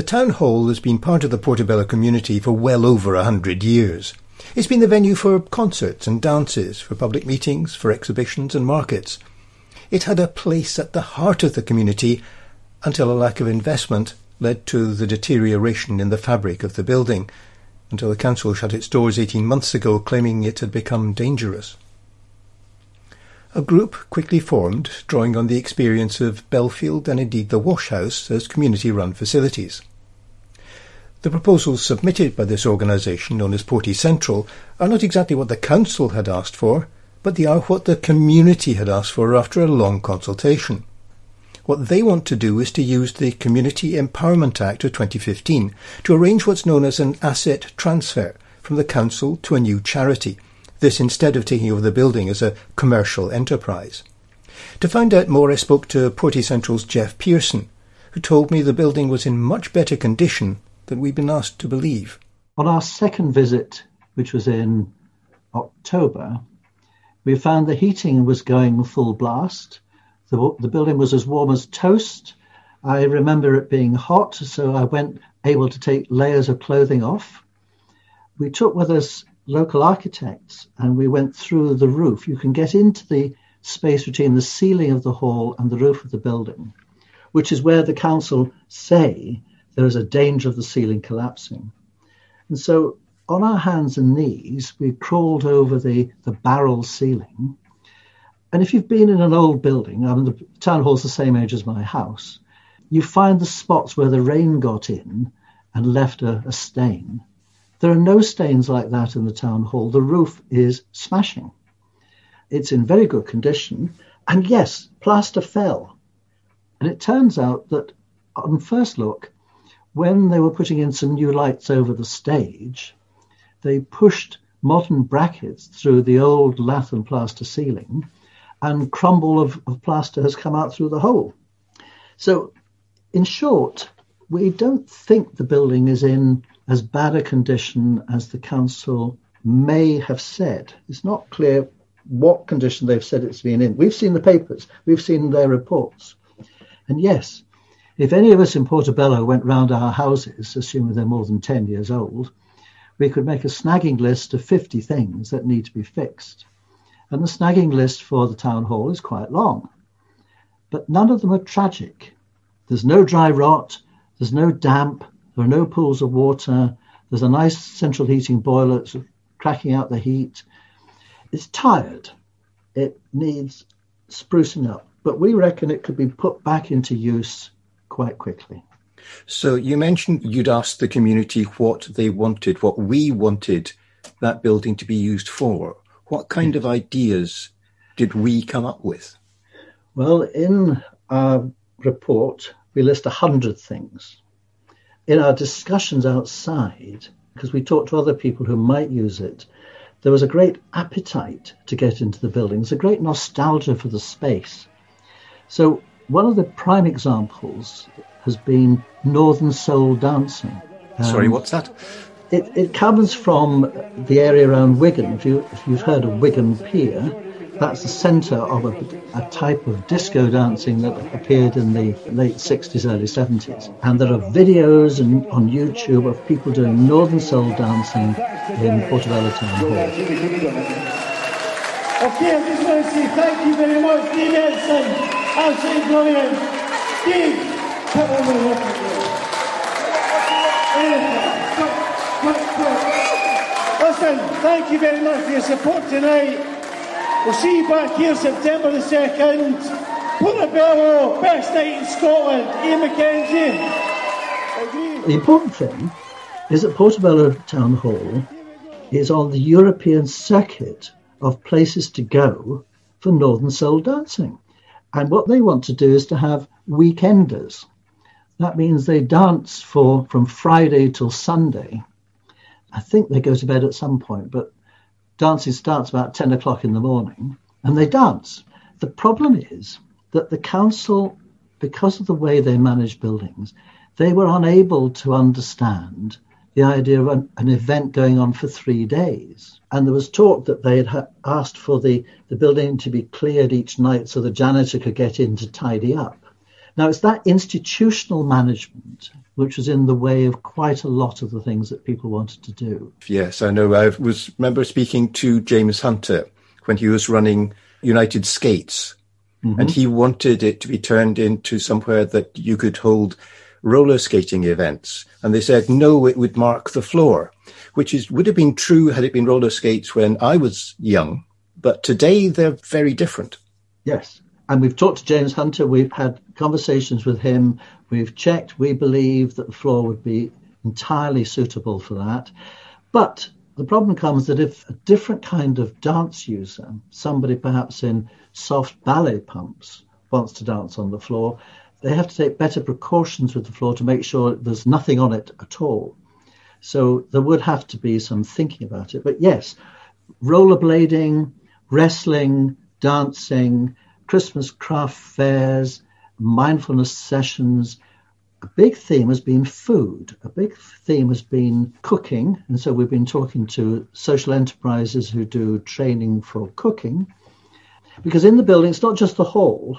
The town hall has been part of the Portobello community for well over a hundred years. It's been the venue for concerts and dances, for public meetings, for exhibitions and markets. It had a place at the heart of the community until a lack of investment led to the deterioration in the fabric of the building, until the council shut its doors 18 months ago claiming it had become dangerous. A group quickly formed, drawing on the experience of Bellfield and indeed the Wash House as community-run facilities. The proposals submitted by this organisation, known as Porty Central, are not exactly what the council had asked for, but they are what the community had asked for after a long consultation. What they want to do is to use the Community Empowerment Act of 2015 to arrange what's known as an asset transfer from the council to a new charity – this instead of taking over the building as a commercial enterprise. To find out more, I spoke to Porty Central's Jeff Pearson, who told me the building was in much better condition than we'd been asked to believe. On our second visit, which was in October, we found the heating was going full blast. The, the building was as warm as toast. I remember it being hot, so I went able to take layers of clothing off. We took with us local architects and we went through the roof. You can get into the space between the ceiling of the hall and the roof of the building, which is where the council say there is a danger of the ceiling collapsing. And so on our hands and knees, we crawled over the, the barrel ceiling. And if you've been in an old building, I mean, the town hall's the same age as my house, you find the spots where the rain got in and left a, a stain. There are no stains like that in the town hall. The roof is smashing. It's in very good condition. And yes, plaster fell. And it turns out that on first look, when they were putting in some new lights over the stage, they pushed modern brackets through the old lath and plaster ceiling, and crumble of, of plaster has come out through the hole. So, in short, we don't think the building is in as bad a condition as the council may have said. It's not clear what condition they've said it's been in. We've seen the papers, we've seen their reports. And yes, if any of us in Portobello went round our houses, assuming they're more than 10 years old, we could make a snagging list of 50 things that need to be fixed. And the snagging list for the town hall is quite long. But none of them are tragic. There's no dry rot, there's no damp, there are no pools of water. There's a nice central heating boiler that's cracking out the heat. It's tired. It needs sprucing up. But we reckon it could be put back into use quite quickly. So you mentioned you'd asked the community what they wanted, what we wanted that building to be used for. What kind of ideas did we come up with? Well, in our report, we list a hundred things in our discussions outside, because we talked to other people who might use it, there was a great appetite to get into the building. There's a great nostalgia for the space. So one of the prime examples has been Northern Soul dancing. Um, Sorry, what's that? It, it comes from the area around Wigan. If, you, if you've heard of Wigan Pier, that's the centre of a, a, type of disco dancing that appeared in the late 60s, early 70s. And there are videos in, on YouTube of people doing Northern Soul dancing in Portobello Town Hall. Want to say thank you very much, Steve Edson. Absolutely brilliant. Steve, come over Listen, thank you very much for your support tonight. We'll see you back here September the 2nd. Portobello, best night in Scotland. Ian McKenzie. The important thing is that Portobello Town Hall is on the European circuit of places to go for Northern Soul dancing. And what they want to do is to have weekenders. That means they dance for from Friday till Sunday. I think they go to bed at some point, but dancing starts about 10 o'clock in the morning and they dance. The problem is that the council, because of the way they manage buildings, they were unable to understand the idea of an, an event going on for three days. And there was talk that they had ha- asked for the, the building to be cleared each night so the janitor could get in to tidy up. Now, it's that institutional management which was in the way of quite a lot of the things that people wanted to do. Yes, I know. I was remember speaking to James Hunter when he was running United Skates, mm-hmm. and he wanted it to be turned into somewhere that you could hold roller skating events. And they said, no, it would mark the floor, which is, would have been true had it been roller skates when I was young. But today they're very different. Yes. And we've talked to James Hunter. We've had conversations with him. We've checked. We believe that the floor would be entirely suitable for that. But the problem comes that if a different kind of dance user, somebody perhaps in soft ballet pumps, wants to dance on the floor, they have to take better precautions with the floor to make sure there's nothing on it at all. So there would have to be some thinking about it. But yes, rollerblading, wrestling, dancing, Christmas craft fairs, mindfulness sessions. A big theme has been food. A big theme has been cooking. And so we've been talking to social enterprises who do training for cooking. Because in the building, it's not just the hall,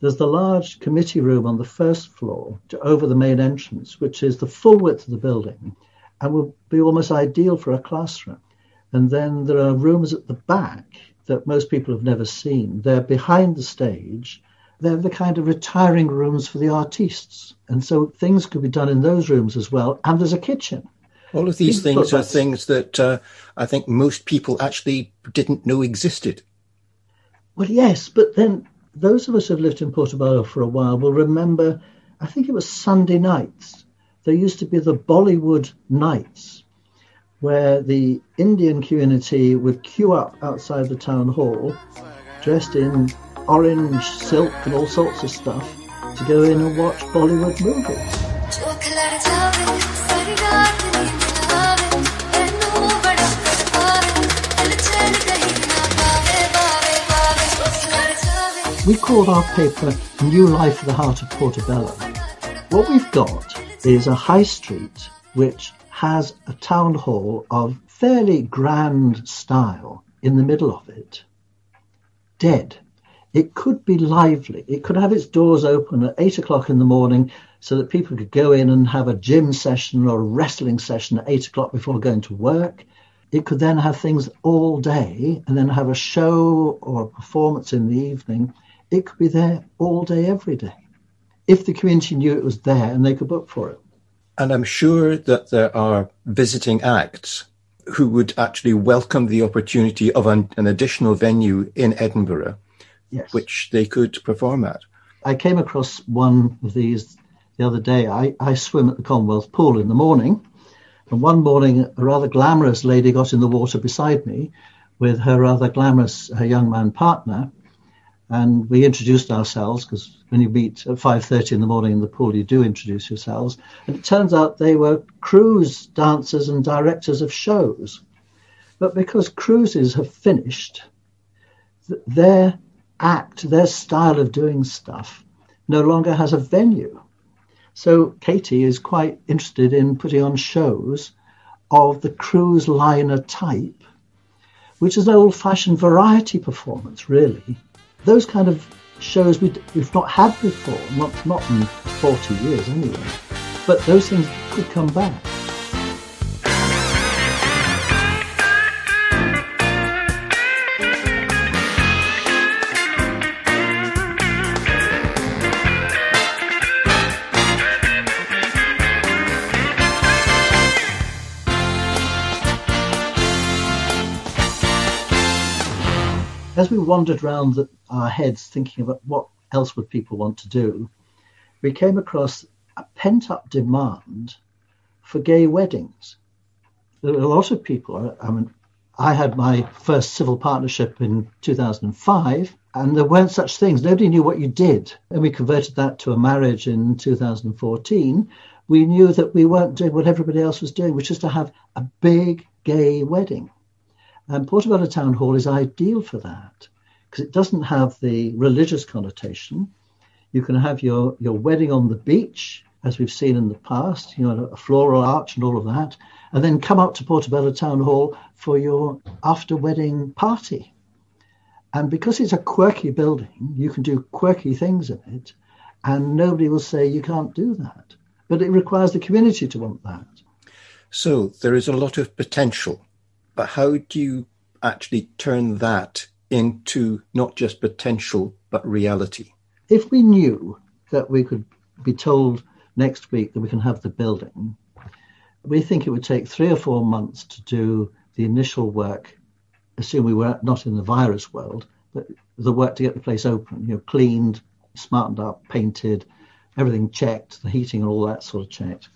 there's the large committee room on the first floor to, over the main entrance, which is the full width of the building and will be almost ideal for a classroom. And then there are rooms at the back that most people have never seen. They're behind the stage. They're the kind of retiring rooms for the artists. And so things could be done in those rooms as well. And there's a kitchen. All of these things are things that uh, I think most people actually didn't know existed. Well, yes, but then those of us who have lived in Portobello for a while will remember, I think it was Sunday nights. There used to be the Bollywood nights, where the Indian community would queue up outside the town hall, dressed in orange silk and all sorts of stuff, to go in and watch Bollywood movies. We called our paper New Life of the Heart of Portobello. What we've got is a high street which has a town hall of fairly grand style in the middle of it. Dead. It could be lively. It could have its doors open at eight o'clock in the morning so that people could go in and have a gym session or a wrestling session at eight o'clock before going to work. It could then have things all day and then have a show or a performance in the evening it could be there all day, every day, if the community knew it was there and they could book for it. And I'm sure that there are visiting acts who would actually welcome the opportunity of an, an additional venue in Edinburgh, yes. which they could perform at. I came across one of these the other day. I, I swim at the Commonwealth Pool in the morning, and one morning a rather glamorous lady got in the water beside me with her rather glamorous her young man partner, and we introduced ourselves because when you meet at 5.30 in the morning in the pool you do introduce yourselves and it turns out they were cruise dancers and directors of shows but because cruises have finished their act their style of doing stuff no longer has a venue so katie is quite interested in putting on shows of the cruise liner type which is an old-fashioned variety performance really those kind of shows we, have not had before, not, not in 40 years anyway. But those things could come back. As we wandered around the, our heads thinking about what else would people want to do, we came across a pent up demand for gay weddings. There a lot of people. I mean, I had my first civil partnership in 2005, and there weren't such things. Nobody knew what you did. And we converted that to a marriage in 2014. We knew that we weren't doing what everybody else was doing, which is to have a big gay wedding. And Portobello Town Hall is ideal for that because it doesn't have the religious connotation. You can have your, your wedding on the beach, as we've seen in the past, you know, a floral arch and all of that, and then come up to Portobello Town Hall for your after wedding party. And because it's a quirky building, you can do quirky things in it, and nobody will say you can't do that. But it requires the community to want that. So there is a lot of potential, but how do you actually turn that into not just potential, but reality? If we knew that we could be told next week that we can have the building, we think it would take three or four months to do the initial work, assume we were not in the virus world, but the work to get the place open, you know, cleaned, smartened up, painted, everything checked, the heating and all that sort of checked.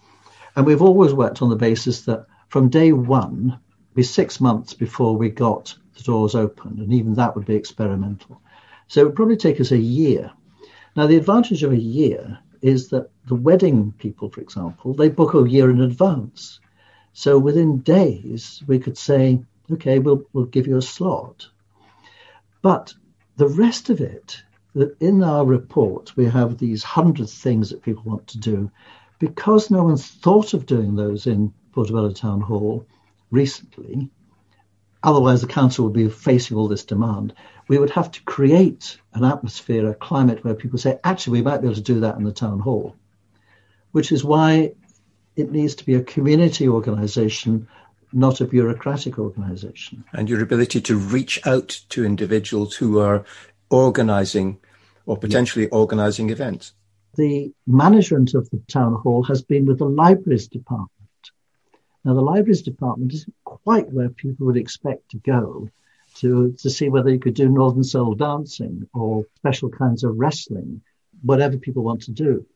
And we've always worked on the basis that from day one, be six months before we got the doors open, and even that would be experimental. So it would probably take us a year. Now, the advantage of a year is that the wedding people, for example, they book a year in advance. So within days, we could say, okay, we'll, we'll give you a slot. But the rest of it, that in our report, we have these hundred things that people want to do. Because no one's thought of doing those in Portobello Town Hall recently, otherwise the council would be facing all this demand, we would have to create an atmosphere, a climate where people say, actually, we might be able to do that in the town hall, which is why it needs to be a community organization, not a bureaucratic organization. And your ability to reach out to individuals who are organizing or potentially organizing events. The management of the town hall has been with the libraries department. Now, the libraries department isn't quite where people would expect to go to, to see whether you could do Northern Soul dancing or special kinds of wrestling, whatever people want to do.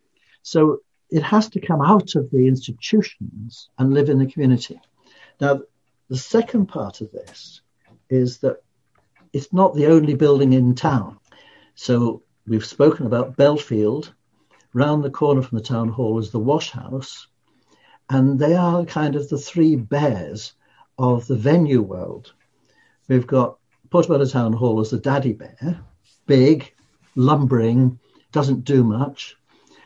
So it has to come out of the institutions and live in the community. Now, the second part of this is that it's not the only building in town. So we've spoken about Bellfield. Round the corner from the town hall is the wash house. And they are kind of the three bears of the venue world. We've got Portobello Town Hall as the daddy bear, big, lumbering, doesn't do much.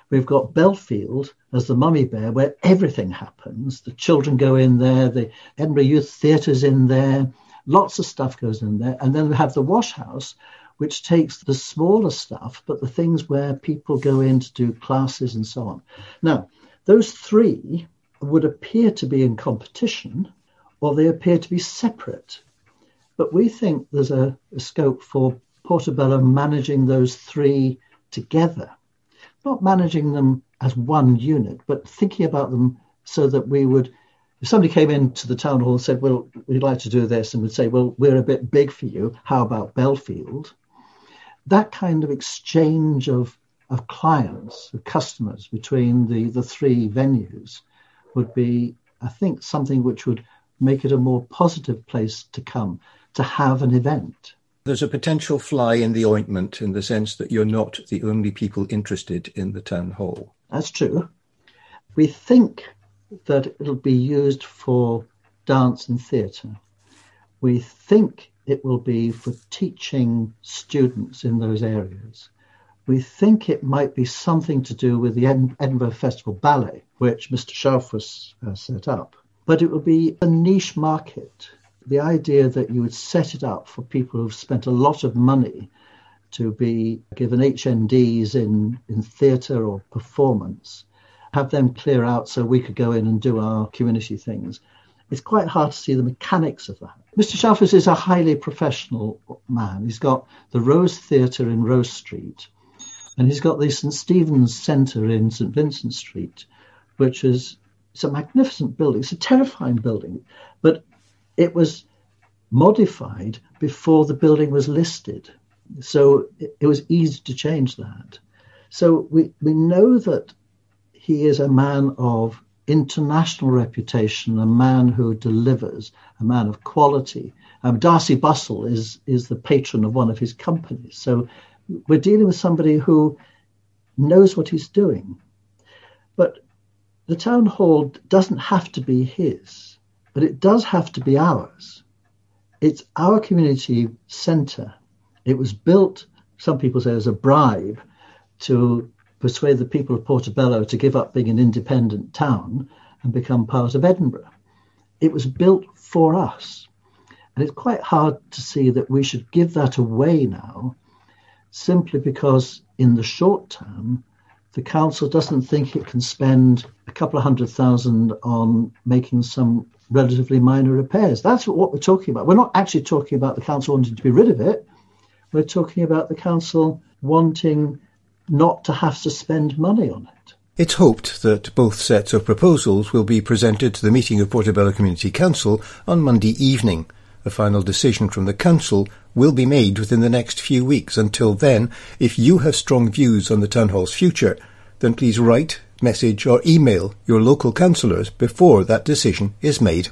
We've got Bellfield as the mummy bear, where everything happens. The children go in there, the Edinburgh Youth Theatre's in there, lots of stuff goes in there. And then we have the wash house, which takes the smaller stuff, but the things where people go in to do classes and so on. Now, those three would appear to be in competition or they appear to be separate. But we think there's a, a scope for Portobello managing those three together, not managing them as one unit, but thinking about them so that we would, if somebody came into the town hall and said, well, we'd like to do this, and would say, well, we're a bit big for you, how about Bellfield? That kind of exchange of, of clients, of customers between the, the three venues would be, I think, something which would make it a more positive place to come to have an event. There's a potential fly in the ointment in the sense that you're not the only people interested in the town hall. That's true. We think that it'll be used for dance and theatre. We think it will be for teaching students in those areas. We think it might be something to do with the Edinburgh Festival Ballet, which Mr. Scharf was uh, set up. But it would be a niche market the idea that you would set it up for people who've spent a lot of money to be given HNDs in, in theatre or performance, have them clear out so we could go in and do our community things. It's quite hard to see the mechanics of that. Mr. Schaufuss is a highly professional man. He's got the Rose Theatre in Rose Street, and he's got the St. Stephen's Centre in St. Vincent Street, which is it's a magnificent building. It's a terrifying building, but it was modified before the building was listed. So it, it was easy to change that. So we, we know that he is a man of international reputation, a man who delivers, a man of quality. Um, Darcey Bussell is, is the patron of one of his companies. So we're dealing with somebody who knows what he's doing. But the town hall doesn't have to be his but it does have to be ours. It's our community centre. It was built, some people say, as a bribe to persuade the people of Portobello to give up being an independent town and become part of Edinburgh. It was built for us. And it's quite hard to see that we should give that away now simply because in the short term, the council doesn't think it can spend a couple of hundred thousand on making some relatively minor repairs. That's what we're talking about. We're not actually talking about the council wanting to be rid of it. We're talking about the council wanting not to have to spend money on it. It's hoped that both sets of proposals will be presented to the meeting of Portobello Community Council on Monday evening. A final decision from the Council will be made within the next few weeks. Until then, if you have strong views on the Town Hall's future, then please write, message or email your local councillors before that decision is made.